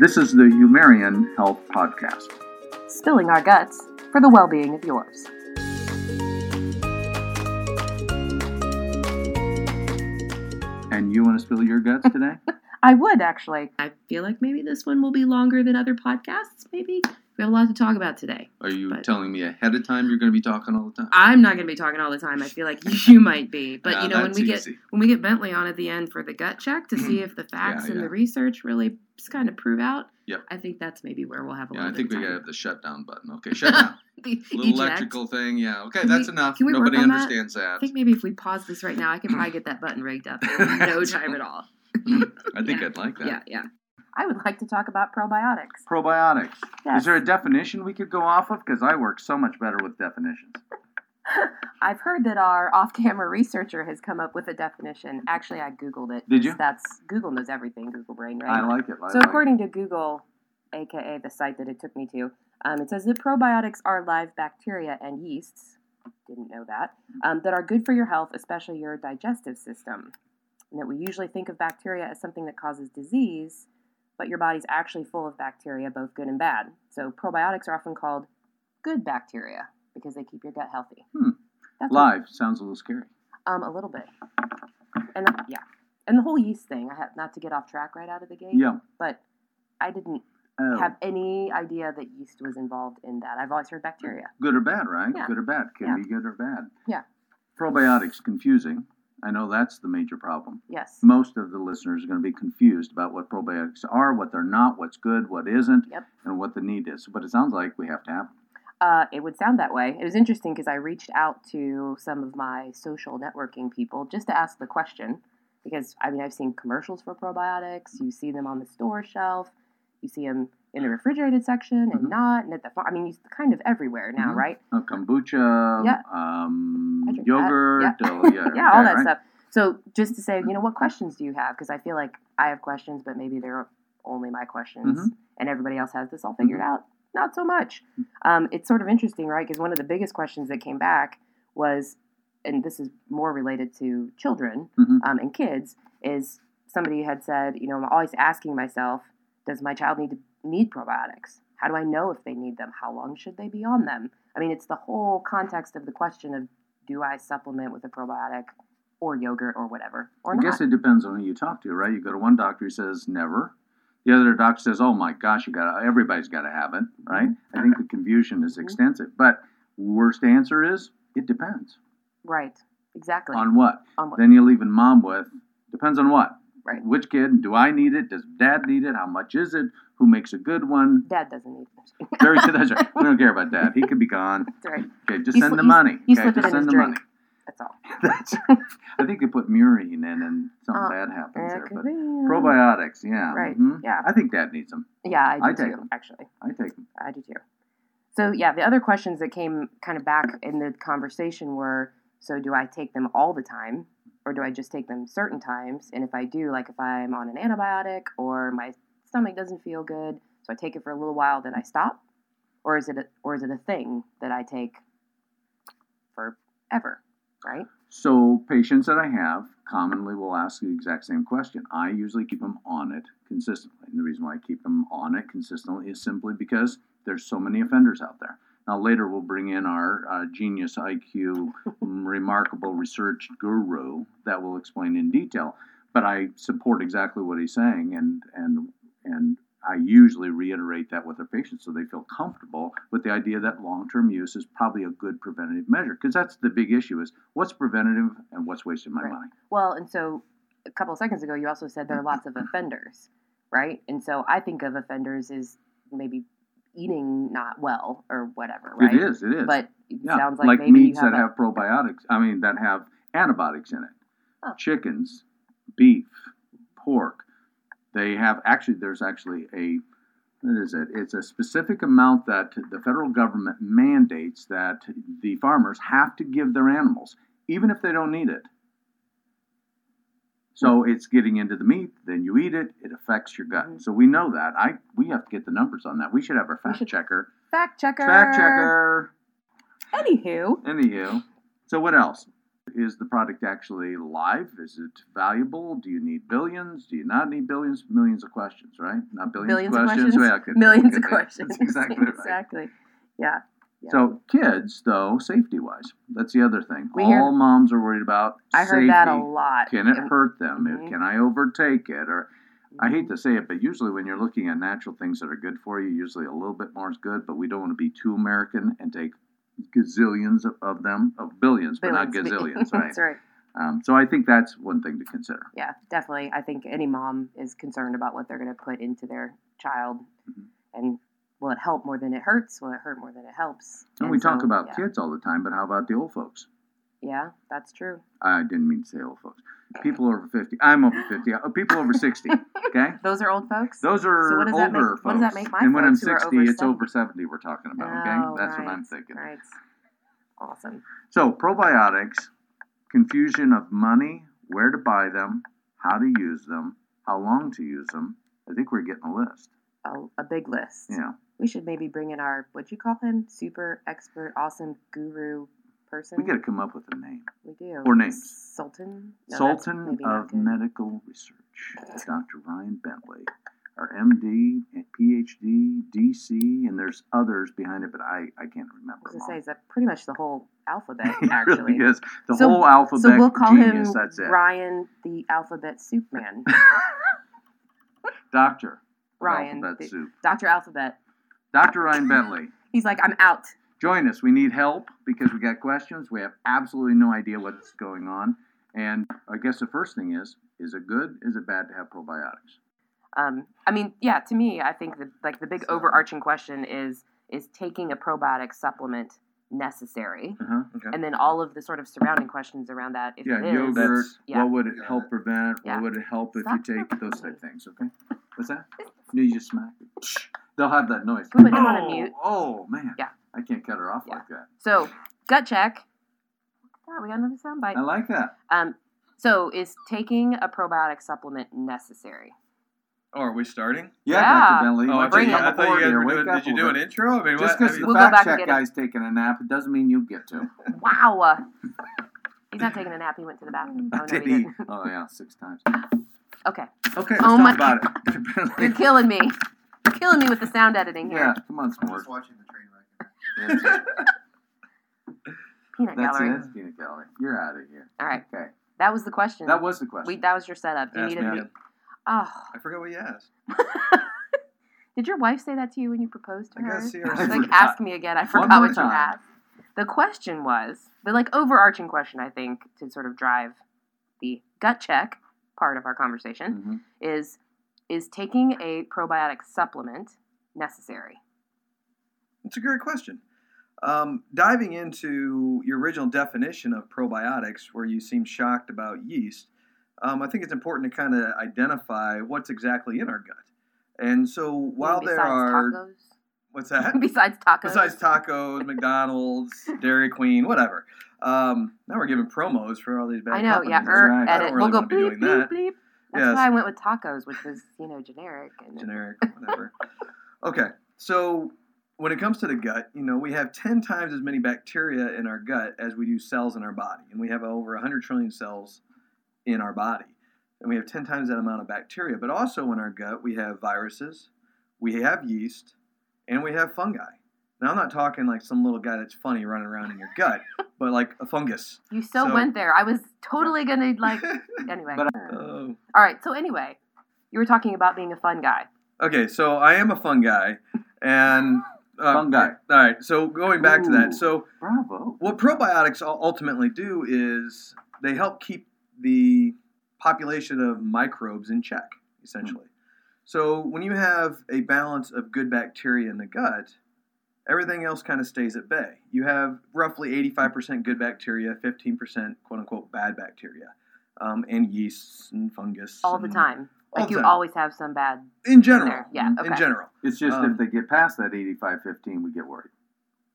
This is the Humarian Health Podcast. Spilling our guts for the well being of yours. And you want to spill your guts today? I would actually. I feel like maybe this one will be longer than other podcasts. Maybe we have a lot to talk about today. Are you But- telling me ahead of time you're going to be talking all the time? I'm not going to be talking all the time. I feel like you might be, but Yeah, you know when we get when we get Bentley on at the end for the gut check to see if the facts Yeah, and yeah. the research really just kind of prove out. Yep. I think that's maybe where we'll have a Yeah, little I think we got to have the shutdown button. Okay, shut down. The Little eject. electrical thing. Yeah. Okay, Can that's we- enough. can we work Nobody on that? understands I think maybe if we pause this right now, I can probably get that button rigged up in no time at all. I think Yeah. I'd like that. Yeah, yeah. I would like to talk about probiotics. Probiotics. Yes. Is there a definition we could go off of? Because I work so much better with definitions. I've heard that our off camera researcher has come up with a definition. Actually, I Googled it. Did you? That's Google knows everything, Google Brain, right? I like it. I So, like according to Google, aka the site that it took me to, um, it says that probiotics are live bacteria and yeasts. Didn't know that. Um, that are good for your health, especially your digestive system. And that we usually think of bacteria as something that causes disease, but your body's actually full of bacteria, both good and bad. So, probiotics are often called good bacteria because they keep your gut healthy. Hmm. That's Live sounds a little scary. um, a little bit. And yeah, and the whole yeast thing. I have not to get off track right out of the gate. Yeah. But I didn't Oh, have any idea that yeast was involved in that. I've always heard bacteria. good or bad, right? Yeah. Good or bad. Can Yeah. be good or bad. Yeah. Probiotics confusing. I know that's the major problem. Yes. Most of the listeners are going to be confused about what probiotics are, what they're not, what's good, what isn't, Yep. and what the need is. But it sounds like we have to have them. Uh, it would sound that way. It was interesting because I reached out to some of my social networking people just to ask the question. Because I mean, I've seen commercials for probiotics. You see them on the store shelf. You see them in the refrigerated section and Mhm. not, and at the farm. I mean, you kind of everywhere now, Mhm. right? Uh, kombucha, Yeah. um, yogurt, Yeah. oh, yeah, yeah, all that right? stuff. So just to say, you know, what questions do you have? Because I feel like I have questions, but maybe they're only my questions, Mhm. and everybody else has this all figured Mhm. out. Not so much. Um, it's sort of interesting, right? Because one of the biggest questions that came back was, and this is more related to children um, and kids, is somebody had said, you know, I'm always asking myself, does my child need to need probiotics? How do I know if they need them? How long should they be on them? I mean, it's the whole context of the question of do I supplement with a probiotic or yogurt or whatever or I not? guess it depends on who you talk to, right? You go to one doctor who says never. The other doctor says, "Oh my gosh, you got everybody's got to have it," right? I think the confusion is Mhm. extensive. But worst answer is it depends right, exactly. on what. On what- Then you're leaving mom with depends on what. Right. Which kid? Do I need it? Does dad need it? How much is it? Who makes a good one? Dad doesn't need it. Very good. That's right. We don't care about dad. He could be gone. That's right. Okay, just You send the money. you okay, just send the drink. money. That's all. That's. I think they put murine in, and something Uh, bad happens there. But be. probiotics, yeah. Right, mhm. yeah. I think dad needs them. Yeah, I do I take too, 'em. actually. I take them. I do too. So yeah, the other questions that came kind of back in the conversation were: so do I take them all the time, or do I just take them certain times? And if I do, like if I'm on an antibiotic or my stomach doesn't feel good, so I take it for a little while, then I stop, or is it a, or is it a thing that I take forever? Right? So patients that I have commonly will ask the exact same question. I usually keep them on it consistently. And the reason why I keep them on it consistently is simply because there's so many offenders out there. Now later we'll bring in our uh, genius IQ, remarkable research guru that will explain in detail. But I support exactly what he's saying, and and and I usually reiterate that with their patients so they feel comfortable with the idea that long-term use is probably a good preventative measure because that's the big issue is what's preventative and what's wasting my Right. money. Well, and so a couple of seconds ago, you also said there are lots of offenders, right? And so I think of offenders as maybe eating not well or whatever, right? It is, it is. But it yeah, sounds like, maybe meats have that a- have probiotics. I mean, that have antibiotics in it. Oh. Chickens, beef, pork. They have actually. There's actually a. What is it? It's a specific amount that the federal government mandates that the farmers have to give their animals, even if they don't need it. So it's getting into the meat, then you eat it, it affects your gut. Mhm. So we know that. I we have to get the numbers on that. We should have our fact checker. fact checker. Fact checker. Anywho, Anywho, so what else? is the product actually live? Is it valuable? Do you need billions? Do you not need billions? Millions of questions, right? Not billions, Billions of of questions. questions? Yeah, good. Millions of questions. That's exactly right. exactly. Yeah. Yeah. So kids, though, safety wise, that's the other thing. We hear- All moms are worried about I heard that a lot. Can it hurt them? Mhm. Can I overtake it? Or I hate Mhm. to say it, but usually when you're looking at natural things that are good for you, usually a little bit more is good. But we don't want to be too American and take gazillions of, of them, of billions, but not gazillions, right? That's right. Um, so I think that's one thing to consider. Yeah, definitely. I think any mom is concerned about what they're going to put into their child, Mhm. and will it help more than it hurts? Will it hurt more than it helps? And, we talk about yeah. kids all the time, but how about the old folks? Yeah, that's true. I didn't mean to say old folks. People over 50. I'm over 50. Uh, People over 60. Okay? Those are old folks. Those are So that make- older what does that folks. make my and when I'm folks who are 60, over it's 70? over 70 we're talking about. Okay? Oh, That's what I'm thinking. Right. Awesome. So, probiotics, confusion of money, where to buy them, how to use them, how long to use them. I think we're getting a list. A, a big list. Yeah. We should maybe bring in our what'd you call him? Super expert, awesome guru person. We got to come up with a name. We do. or names. Sultan. No, Sultan of. Medical Research, Dr. Ryan Bentley, our MD, and PhD, DC, and there's others behind it, but I, I can't I remember. was gonna all. say, is that pretty much the whole alphabet? actually, really is. The So- whole alphabet so we'll call genius, him that's it. Ryan, the alphabet soup man. Doctor. Ryan, Alphabet the- Soup. Dr. Alphabet. Dr. Ryan Bentley. He's like, I'm out. Join us. We need help because we got questions. We have absolutely no idea what's going on. And I guess the first thing is, is it good? Is it bad to have probiotics? Um, I mean, yeah, to me, I think that like the big So- overarching question is is taking a probiotic supplement necessary? Uh-huh. Okay. And then all of the sort of surrounding questions around that. If Yeah, it is, yogurt. That's- yeah. What would it help prevent? Yeah. What would it help if Stop you take those to me. type things? Okay. What's that? No, you just smack it. They'll have that noise. Can we put him on a oh, mute? Oh man. Yeah. I can't cut her off Yeah. like that. So gut check. Oh, we got another soundbite. I like that. Um, so is taking a probiotic supplement necessary? Oh, are we starting? Yeah, Yeah. Dr. Bentley. Oh, I what's thought Bring you, it. I thought you guys were doing. Did you do an intro? I mean, Just what? because I the We'll go fact and check get it. guy's taking a nap, it doesn't mean you get to. Wow. He's not taking a nap. He went to the bathroom. Oh, no, Did he he? didn't. Oh yeah, six times. Okay. Okay, let's Oh talk my- about it. You're killing me. You're killing me with the sound editing here. Yeah, come on, I'm S'mores. just watching the train wreck. That's Peanut That's gallery. it, peanut gallery. You're out of here. All right. Okay, That was the question. that was the question. we, that was your setup. You Ask needed me to again. Oh. I forgot what you asked. Did your wife say that to you when you proposed to I her? gotta see her. I She's like, forgot. ask me again. I forgot more what you time. asked. The question was the like overarching question, I think, to sort of drive the gut check part of our conversation Mhm. is is taking a probiotic supplement necessary? It's a great question. Um, diving into your original definition of probiotics, where you seem shocked about yeast, um, I think it's important to kind of identify what's exactly in our gut. And so while there are tacos, what's that? besides tacos, Besides tacos, McDonald's, Dairy Queen, whatever. Um, now we're giving promos for all these bad I know, yeah. companies. That's Er, right. I don't really we'll go wanna be bleep, doing bleep, that. bleep. That's Yes. why I went with tacos, which was you know generic. And generic, whatever. okay, so when it comes to the gut, you know, we have 10 times as many bacteria in our gut as we do cells in our body. And we have over 100 trillion cells in our body. And we have 10 times that amount of bacteria. But also in our gut, we have viruses, we have yeast, and we have fungi. Now, I'm not talking like some little guy that's funny running around in your gut, but like a fungus. You so, So- went there. I was totally gonna like anyway. But Oh. All right. So anyway, you were talking about being a fun guy. Okay, so I am a fun guy, and uh, Fun guy. All right, so going back to that, so Bravo. what probiotics ultimately do is they help keep the population of microbes in check, essentially. So when you have a balance of good bacteria in the gut, everything else kind of stays at bay. You have roughly 85% good bacteria, 15% quote unquote bad bacteria, um, and yeasts and fungus. all the time. all Like the you time. always have some bad. In general. there. Yeah, In general. It's just Um, if they get past that 85-15, we get worried.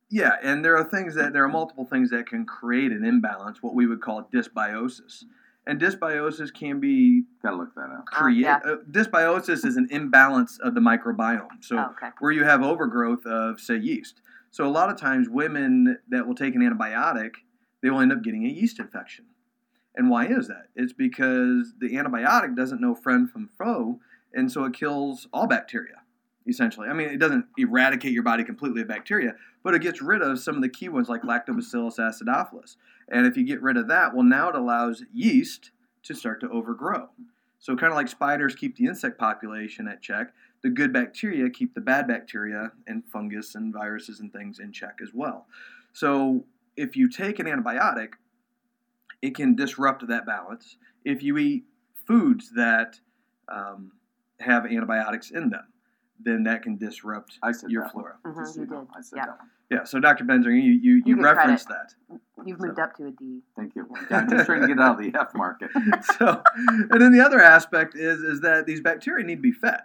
Yeah, and there are things that there are multiple things that can create an imbalance, what we would call dysbiosis. And dysbiosis can be Gotta look that up. create. yeah. uh, dysbiosis is an imbalance of the microbiome. So oh, okay. where you have overgrowth of say yeast. So a lot of times women that will take an antibiotic, they will end up getting a yeast infection. And why is that? It's because the antibiotic doesn't know friend from foe, and so it kills all bacteria, essentially. I mean, it doesn't eradicate your body completely of bacteria, but it gets rid of some of the key ones like Lactobacillus acidophilus. And if you get rid of that, well, now it allows yeast to start to overgrow. So, kind of like spiders keep the insect population at check, the good bacteria keep the bad bacteria and fungus and viruses and things in check as well. So, if you take an antibiotic, it can disrupt that balance. If you eat foods that um, have antibiotics in them, then that can disrupt I said your that one. flora. Mhm, Just so you know, did. I said Yeah. that one. Yeah, so Dr. Benzer, you, you, you, You get referenced You've moved up to a D. Thank you. I'm just trying to get out of the F market. so, and then the other aspect is, is that these bacteria need to be fed.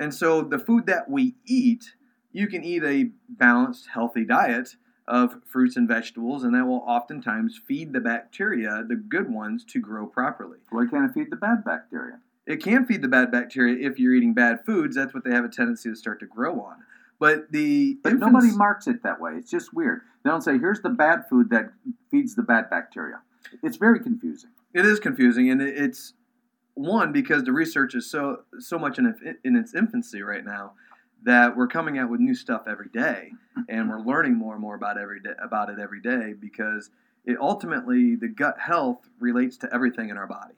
And so the food that we eat, you can eat a balanced, healthy diet of fruits and vegetables, and that will oftentimes feed the bacteria, the good ones, to grow properly. Why can't it feed the bad bacteria? It can feed the bad bacteria if you're eating bad foods. That's what they have a tendency to start to grow on. But the But infants- nobody marks it that way. It's just weird. They don't say, here's the bad food that feeds the bad bacteria. It's very confusing. It is confusing, and it's one because the research is so so much in, in its infancy right now that we're coming out with new stuff every day, and we're learning more and more about every day about it every day because it ultimately the gut health relates to everything in our body.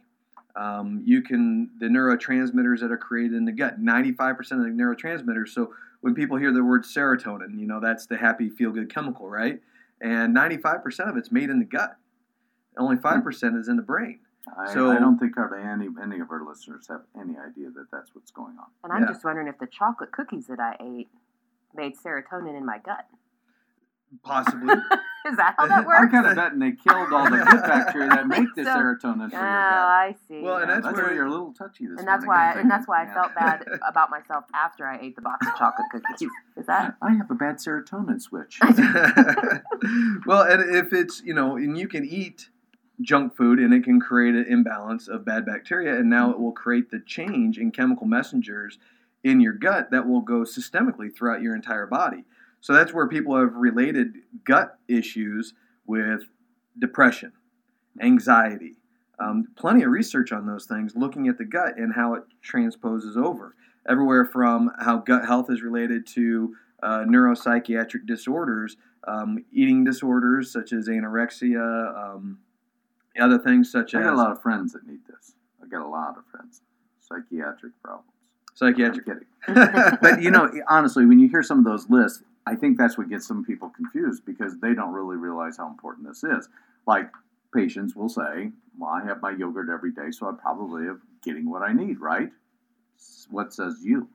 Um, you can the neurotransmitters that are created in the gut, ninety five percent of the neurotransmitters. So when people hear the word serotonin, you know that's the happy feel good chemical, right? And ninety five percent of it's made in the gut. Only five percent is in the brain. I, So- I don't think hardly any, any of our listeners have any idea that that's what's going on. And I'm Yeah. just wondering if the chocolate cookies that I ate made serotonin in my gut. Possibly. Is that how that works? I'm kind of betting they killed all the good bacteria that make the So- serotonin Oh, your. I see. Well, and that's that's where- where you're a little touchy this and that's morning, why I'm and that's why I felt bad about myself after I ate the box of chocolate cookies. Is that? I have a bad serotonin switch. well, and if it's you know, and you can eat junk food, and it can create an imbalance of bad bacteria, and now it will create the change in chemical messengers in your gut that will go systemically throughout your entire body. So that's where people have related gut issues with depression, anxiety. Um, plenty of research on those things, looking at the gut and how it transposes over. Everywhere from how gut health is related to uh, neuropsychiatric disorders, um, eating disorders such as anorexia, um, other things such I as I got a lot of friends that need this. I got a lot of friends. Psychiatric problems. psychiatric. I'm kidding. but you know, honestly, when you hear some of those lists, I think that's what gets some people confused because they don't really realize how important this is. Like patients will say, "Well, I have my yogurt every day, so I probably am getting what I need." Right? What says you?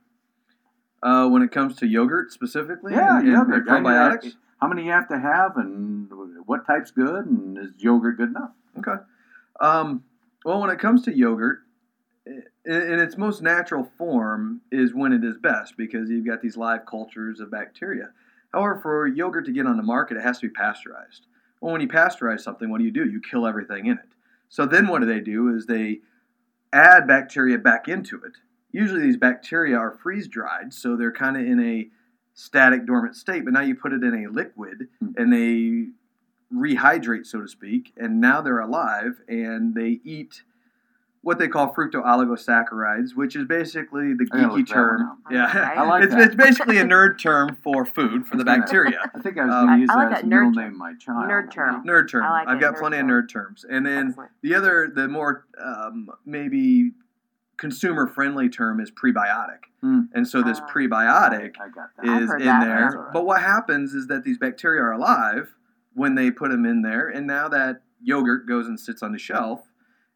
uh, when it comes to yogurt specifically, Yeah, and, and yogurt. Mean, probiotics. How many you have to have, and what type's good, and is yogurt good enough? Okay. Um, well, when it comes to yogurt, in its most natural form is when it is best because you've got these live cultures of bacteria. However, for yogurt to get on the market, it has to be pasteurized. Well, when you pasteurize something, what do you do? You kill everything in it. So then what do they do is they add bacteria back into it. Usually these bacteria are freeze dried, so they're kind of in a static dormant state, but now you put it in a liquid Hmm. and they rehydrate, so to speak, and now they're alive and they eat what they call fructooligosaccharides, which is basically the geeky look that one term. Yeah, I like it's, that. it's basically a nerd term for food for the bacteria. I think I was Um, going I- to use I like that as that the middle nerd name term. of my child. Nerd term. Nerd term. I like I've it, got nerd plenty term. of nerd terms, and then Excellent. the other, the more um, maybe consumer friendly term is prebiotic. Hmm. And so this Ah. prebiotic I got that. I've is heard in that. there. That's. But what happens is that these bacteria are alive when they put them in there, and now that yogurt goes and sits on the shelf,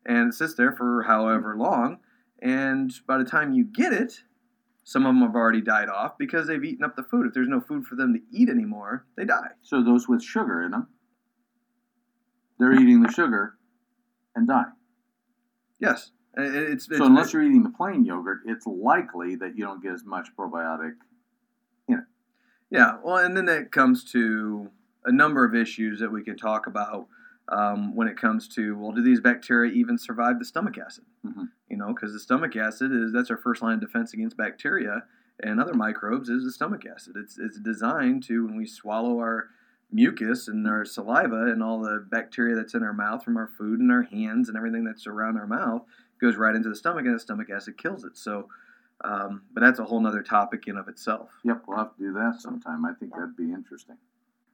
and it sits there for however long, and by the time you get it, some of them have already died off because they've eaten up the food. If there's no food for them to eat anymore, they die. So those with sugar in them, they're eating the sugar and dying. Yes, it's, it's so unless you're eating the plain yogurt, it's likely that you don't get as much probiotic. In it. Yeah, well, and then that comes to a number of issues that we can talk about um, when it comes to well, do these bacteria even survive the stomach acid? Mhm. You know, because the stomach acid is that's our first line of defense against bacteria and other microbes is the stomach acid. It's it's designed to when we swallow our mucus and our saliva and all the bacteria that's in our mouth from our food and our hands and everything that's around our mouth goes right into the stomach and the stomach acid kills it. So, um, but that's a whole nother topic in of itself. Yep, we'll have to do that sometime. I think that'd be interesting.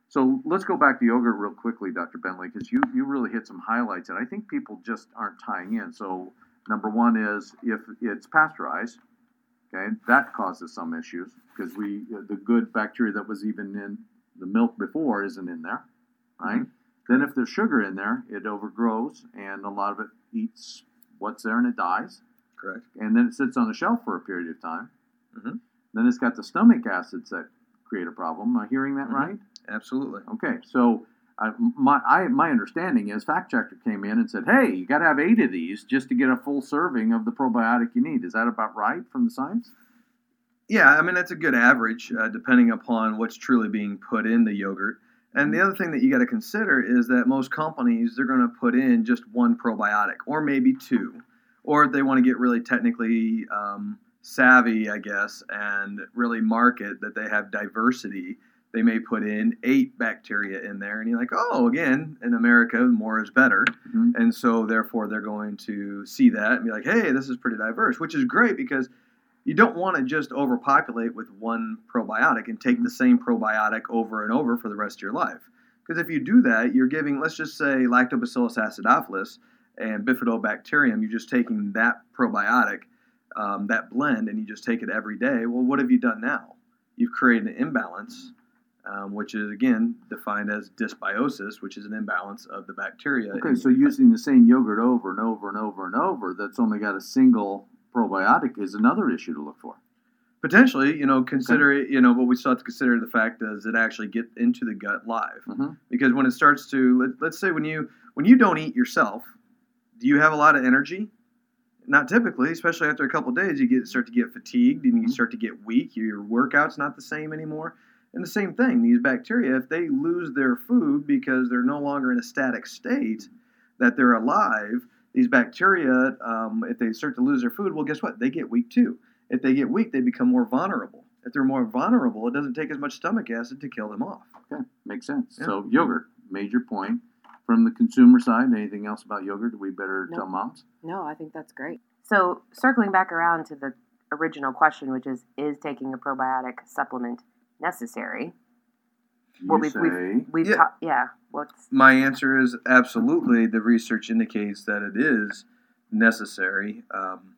So let's go back to yogurt real quickly, Dr. Bentley, because you, you really hit some highlights and I think people just aren't tying in. So number one is if it's pasteurized, okay, that causes some issues because we the good bacteria that was even in the milk before isn't in there, right? Then if there's sugar in there, it overgrows and a lot of it eats what's there and it dies Correct. and then it sits on the shelf for a period of time. Mhm. Then it's got the stomach acids that create a problem. Am I hearing that Mhm. right? Absolutely. Okay, so uh, my I, my understanding is Fact Checker came in and said, "Hey, you got to have eight of these just to get a full serving of the probiotic you need." Is that about right from the science? Yeah, I mean that's a good average, uh, depending upon what's truly being put in the yogurt. And the other thing that you got to consider is that most companies they're going to put in just one probiotic, or maybe two, or if they want to get really technically um, savvy, I guess, and really market that they have diversity. They may put in eight bacteria in there, and you're like, oh, again, in America, more is better. Mhm. And so, therefore, they're going to see that and be like, hey, this is pretty diverse, which is great because you don't want to just overpopulate with one probiotic and take the same probiotic over and over for the rest of your life. Because if you do that, you're giving, let's just say, Lactobacillus acidophilus and Bifidobacterium, you're just taking that probiotic, um, that blend, and you just take it every day. Well, what have you done now? You've created an imbalance, um, which is, again, defined as dysbiosis, which is an imbalance of the bacteria. Okay, so using the same yogurt over and over and over and over that's only got a single probiotic is another issue to look for. Potentially, you know, consider it, you know, but we still have to consider the fact does it actually get into the gut live? Mhm. Because when it starts to, let, let's say when you when you don't eat yourself, do you have a lot of energy? Not typically, especially after a couple days, you get start to get fatigued and you Mhm. start to get weak. Your workout's not the same anymore. And the same thing, these bacteria, if they lose their food because they're no longer in a static state, that they're alive, these bacteria, um, if they start to lose their food, well, guess what? They get weak too. If they get weak, they become more vulnerable. If they're more vulnerable, it doesn't take as much stomach acid to kill them off. Okay, makes sense. Yeah. So yogurt, major point. From the consumer side, anything else about yogurt that we better No. tell moms? No, I think that's great. So, circling back around to the original question, which is Is taking a probiotic supplement necessary? You Well, we've- say we've- We've Yeah. ta- yeah. What's My answer is absolutely. The research indicates that it is necessary um,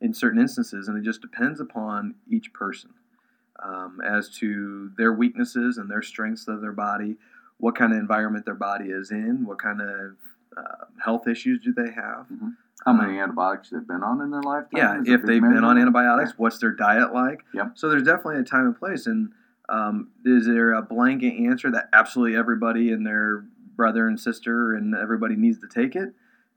in certain instances, and it just depends upon each person um, as to their weaknesses and their strengths of their body, what kind of environment their body is in, what kind of uh, health issues do they have. How many antibiotics they've been on in their lifetime? Yeah, if they've been on antibiotics, what's their diet like? Yep. So there's definitely a time and place. And um, is there a blanket answer that absolutely everybody and their brother and sister and everybody needs to take it?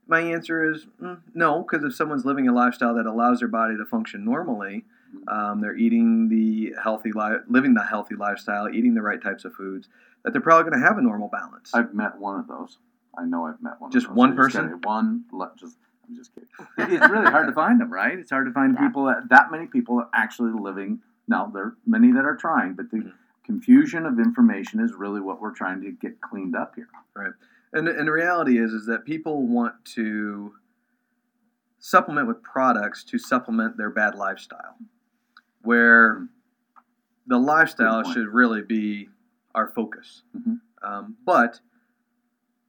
My answer is mm, no, because if someone's living a lifestyle that allows their body to function normally, um, they're eating the healthy life, living the healthy lifestyle, eating the right types of foods, that they're probably going to have a normal balance. I've met one of those. I know I've met one. Just of those. one just person? one. Just. I'm just kidding. It's really hard to find them, right? It's hard to find Yeah. people that that many people are actually living. Now there are many that are trying, but the Mhm. confusion of information is really what we're trying to get cleaned up here. Right. And, and the reality is, is that people want to supplement with products to supplement their bad lifestyle, where the lifestyle should really be our focus. Mhm. Um, but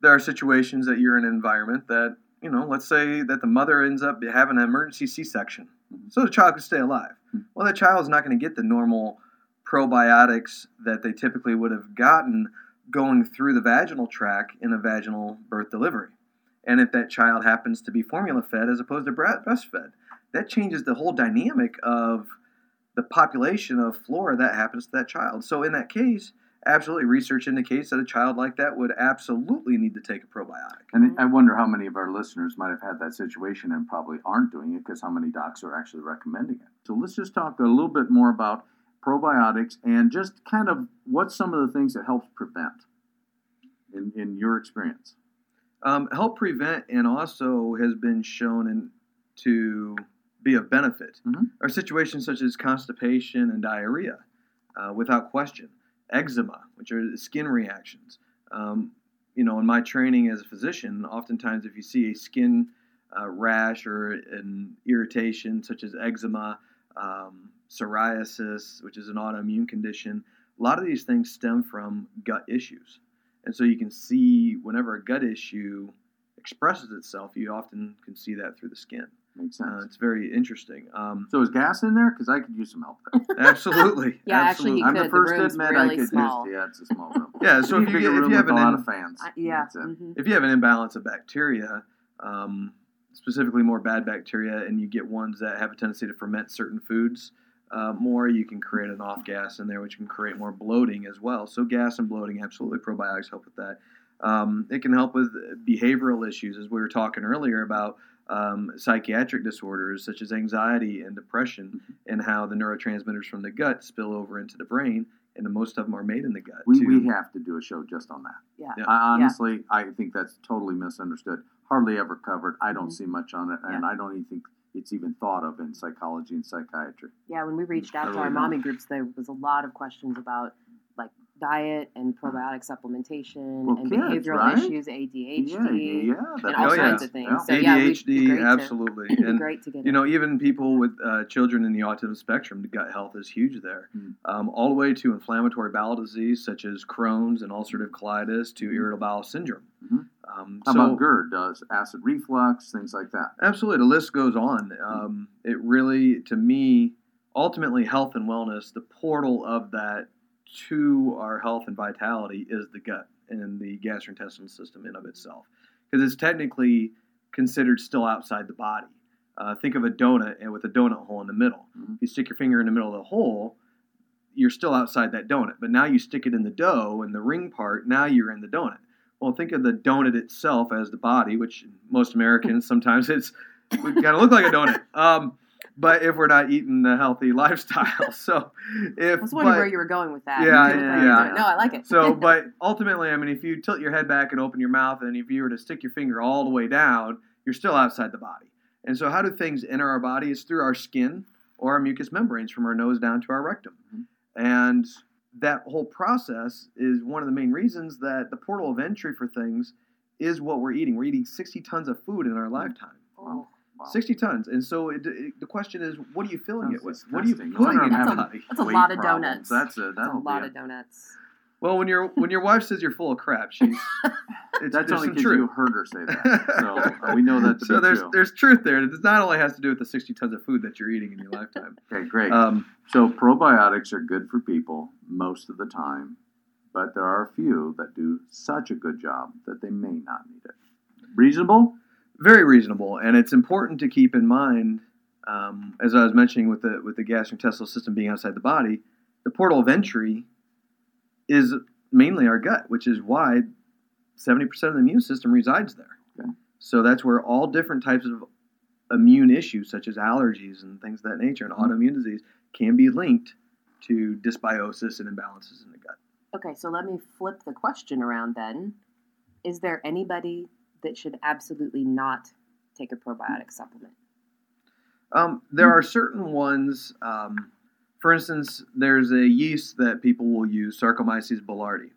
there are situations that you're in an environment that, you know, let's say that the mother ends up having an emergency C-section, Mhm. so the child can stay alive. Mhm. Well, that child's not going to get the normal probiotics that they typically would have gotten going through the vaginal tract in a vaginal birth delivery. And if that child happens to be formula fed as opposed to breastfed, that changes the whole dynamic of the population of flora that happens to that child. So in that case, absolutely, research indicates that a child like that would absolutely need to take a probiotic. And I wonder how many of our listeners might have had that situation and probably aren't doing it because how many docs are actually recommending it. So let's just talk a little bit more about probiotics and just kind of what's some of the things that helps prevent in, in your experience. um, help prevent and also has been shown in, to be of benefit Mhm. are situations such as constipation and diarrhea, uh, without question. Eczema, which are skin reactions. Um, you know, in my training as a physician, oftentimes if you see a skin uh, rash or an irritation such as eczema, um, psoriasis, which is an autoimmune condition, a lot of these things stem from gut issues. And so you can see whenever a gut issue expresses itself, you often can see that through the skin. Makes Uh, sense. it's very interesting. Um, so is gas in there? Because I could use some help there. absolutely. Yeah, actually, absolutely. you I'm could. the The first to admit really I could small. use. Yeah, it's a small room. Yeah, so You if you, get, bigger if room you have with an a lot in- of fans. I- yeah. That's it. mhm. if you have an imbalance of bacteria, um, specifically more bad bacteria, and you get ones that have a tendency to ferment certain foods uh, more, you can create an off gas in there, which can create more bloating as well. So gas and bloating, absolutely, probiotics help with that. Um, it can help with behavioral issues, as we were talking earlier about um, psychiatric disorders such as anxiety and depression, and how the neurotransmitters from the gut spill over into the brain, and most of them are made in the gut. We, too. we have to do a show just on that. Yeah. Yeah. I honestly, I think that's totally misunderstood. Hardly ever covered. I don't Mhm. see much on it, and I don't even think it's even thought of in psychology and psychiatry. Yeah, when we reached out to our mommy groups, there was a lot of questions about like diet and probiotic supplementation Well, and kids, behavioral right? issues, ADHD, Yeah, yeah, and all Oh, yeah. kinds of things. Yeah. So yeah, be ADHD, great to- absolutely. It'd be and great to get you know, even people with uh, children in the autism spectrum, gut health is huge there. Mm. Um, all the way to inflammatory bowel disease such as Crohn's and ulcerative colitis to irritable bowel syndrome. Mhm. Um, How so, about GERD? Does acid reflux, things like that? Absolutely, the list goes on. Um, it really, to me, ultimately, health and wellness, the portal of that to our health and vitality is the gut and the gastrointestinal system in of itself, because it's technically considered still outside the body. Uh, think of a donut and with a donut hole in the middle. Mhm. If you stick your finger in the middle of the hole, you're still outside that donut. But now you stick it in the dough and the ring part, now you're in the donut. Well, think of the donut itself as the body, which most Americans sometimes it's we kind of look like a donut. Um, but if we're not eating the healthy lifestyle, so if I was wondering but- where you were going with that. Yeah, yeah, yeah. No, I like it. so, but ultimately, I mean, if you tilt your head back and open your mouth, and if you were to stick your finger all the way down, you're still outside the body. And so, how do things enter our body? It's through our skin or our mucous membranes from our nose down to our rectum. Mhm. And that whole process is one of the main reasons that the portal of entry for things is what we're eating. We're eating 60 tons of food in our lifetime. Oh, Wow. 60 tons. And so, it, it- the question is, what are you filling Sounds it with? What are you disgusting. No putting in I'm your having body? That's a weight lot of problems. donuts. That's a that's a lot be of donuts. Well, when your when your wife says you're full of crap, she's it's, That's there's only because you heard her say that. So uh, we know that to so be there's true. there's truth there. It not only has to do with the 60 tons of food that you're eating in your lifetime. Okay, great. Um, so probiotics are good for people most of the time, but there are a few that do such a good job that they may not need it. Reasonable? Very reasonable, and it's important to keep in mind, um, as I was mentioning with the with the gastrointestinal system being outside the body, the portal of entry is mainly our gut, which is why 70% of the immune system resides there. Okay. So that's where all different types of immune issues, such as allergies and things of that nature, and autoimmune disease, can be linked to dysbiosis and imbalances in the gut. Okay, so let me flip the question around then. Is there anybody that should absolutely not take a probiotic supplement? Um, there are certain ones. Um, for instance, there's a yeast that people will use, Saccharomyces boulardii.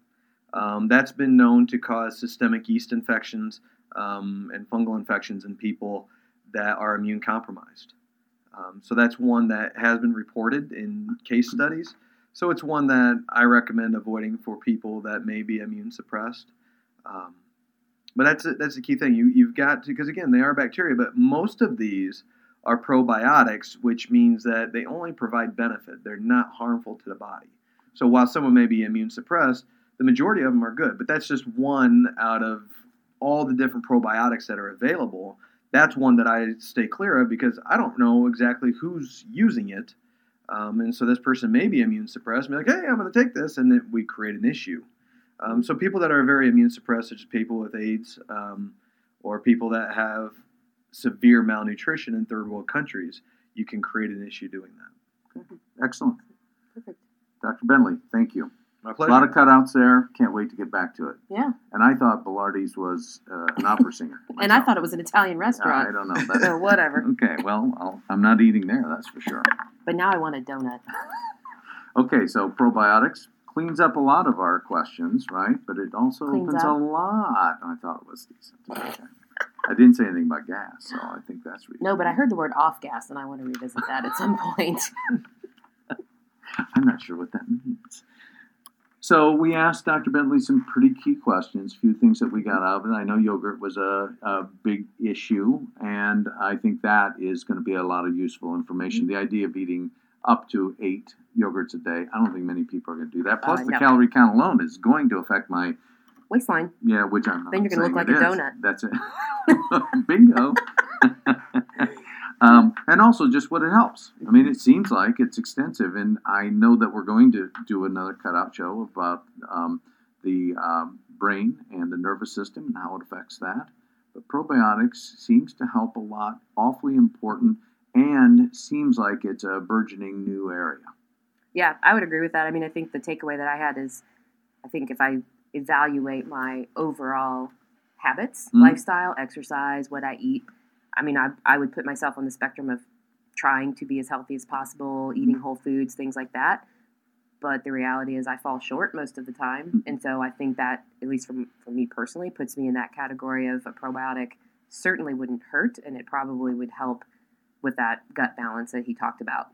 Um, that's been known to cause systemic yeast infections um, and fungal infections in people that are immune compromised. Um, so that's one that has been reported in case studies. So it's one that I recommend avoiding for people that may be immune suppressed. But that's a, that's the key thing. You you've got to because again they are bacteria, but most of these are probiotics, which means that they only provide benefit. They're not harmful to the body. So while someone may be immune suppressed, the majority of them are good. But that's just one out of all the different probiotics that are available. That's one that I stay clear of because I don't know exactly who's using it. Um, and so this person may be immune suppressed be like, hey, I'm going to take this. And then we create an issue. Um, so people that are very immune suppressed, such as people with AIDS um, or people that have severe malnutrition in third world countries, you can create an issue doing that. Excellent. Perfect. Dr. Bentley, thank you. My pleasure. A lot of cutouts there. Can't wait to get back to it. Yeah. And I thought Bilardi's was uh, an opera singer. And I thought it was an Italian restaurant. I don't know. But, or whatever. okay, well, I'll, I'm not eating there, that's for sure. But now I want a donut. Okay, so probiotics, cleans up a lot of our questions, right? But it also Cleans opens a lot. I thought it was decent. I didn't say anything about gas, so I think that's reasonable. No, but I heard the word off gas, and I want to revisit that at some point. I'm not sure what that means. So we asked Dr. Bentley some pretty key questions, a few things that we got out of it. I know yogurt was a, a big issue, and I think that is going to be a lot of useful information. Mm-hmm. The idea of eating up to eight yogurts a day, I don't think many people are going to do that. Plus, Uh, the calorie count alone is going to affect my Waistline. yeah, which I'm not. Then you're gonna look like a is. donut. That's it. Bingo. um, and also just what it helps. I mean, it seems like it's extensive, and I know that we're going to do another cutout show about um, the um, brain and the nervous system and how it affects that. But probiotics seems to help a lot, awfully important, and seems like it's a burgeoning new area. Yeah, I would agree with that. I mean, I think the takeaway that I had is I think if I evaluate my overall habits, Mhm. lifestyle, exercise, what I eat, I mean, I, I would put myself on the spectrum of trying to be as healthy as possible, eating whole foods, things like that. But the reality is, I fall short most of the time. Mhm. And so I think that, at least for, for me personally, puts me in that category of a probiotic certainly wouldn't hurt, and it probably would help with that gut balance that he talked about.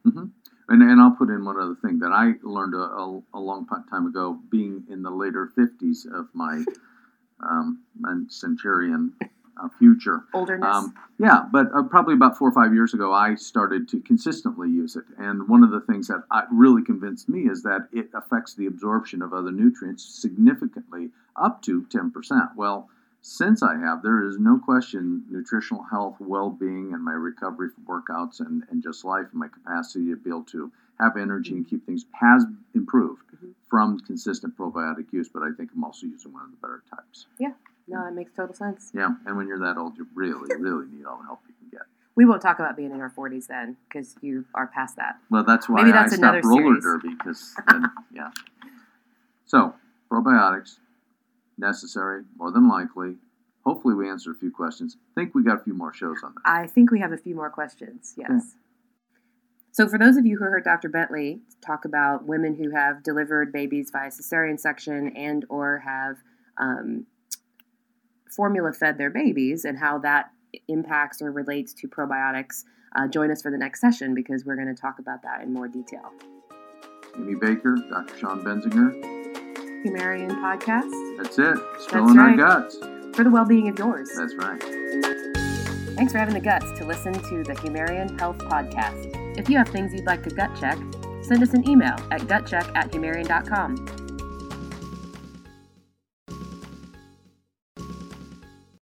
And, and I'll put in one other thing that I learned a, a, a long time ago, being in the later 50s of my, um, my centurion uh, future. Olderness. Um, yeah, but uh, probably about four or five years ago, I started to consistently use it. And one of the things that I, really convinced me is that it affects the absorption of other nutrients significantly, up to 10%. Well, since I have, there is no question nutritional health, well being, and my recovery from workouts and, and just life and my capacity to be able to have energy and keep things has improved Mhm. from consistent probiotic use. But I think I'm also using one of the better types. Yeah, no, that makes total sense. Yeah, and when you're that old, you really, really need all the help you can get. We won't talk about being in our 40s then, because you are past that. Well, that's why Maybe that's I another stopped roller series. derby because yeah. So probiotics necessary, more than likely. Hopefully, we answered a few questions. think we got a few more shows on that. I think we have a few more questions. Yes. Yeah. So, for those of you who heard Dr. Bentley talk about women who have delivered babies via cesarean section and or have um, formula fed their babies and how that impacts or relates to probiotics, uh, join us for the next session because we're going to talk about that in more detail. Amy Baker, Dr. Sean Benzinger. Humarian podcast That's it. That's in our guts. for the well being of yours. That's right. Thanks for having the guts to listen to the Humarian Health Podcast. If you have things you'd like to gut check, send us an email at gutcheck at humarian.com.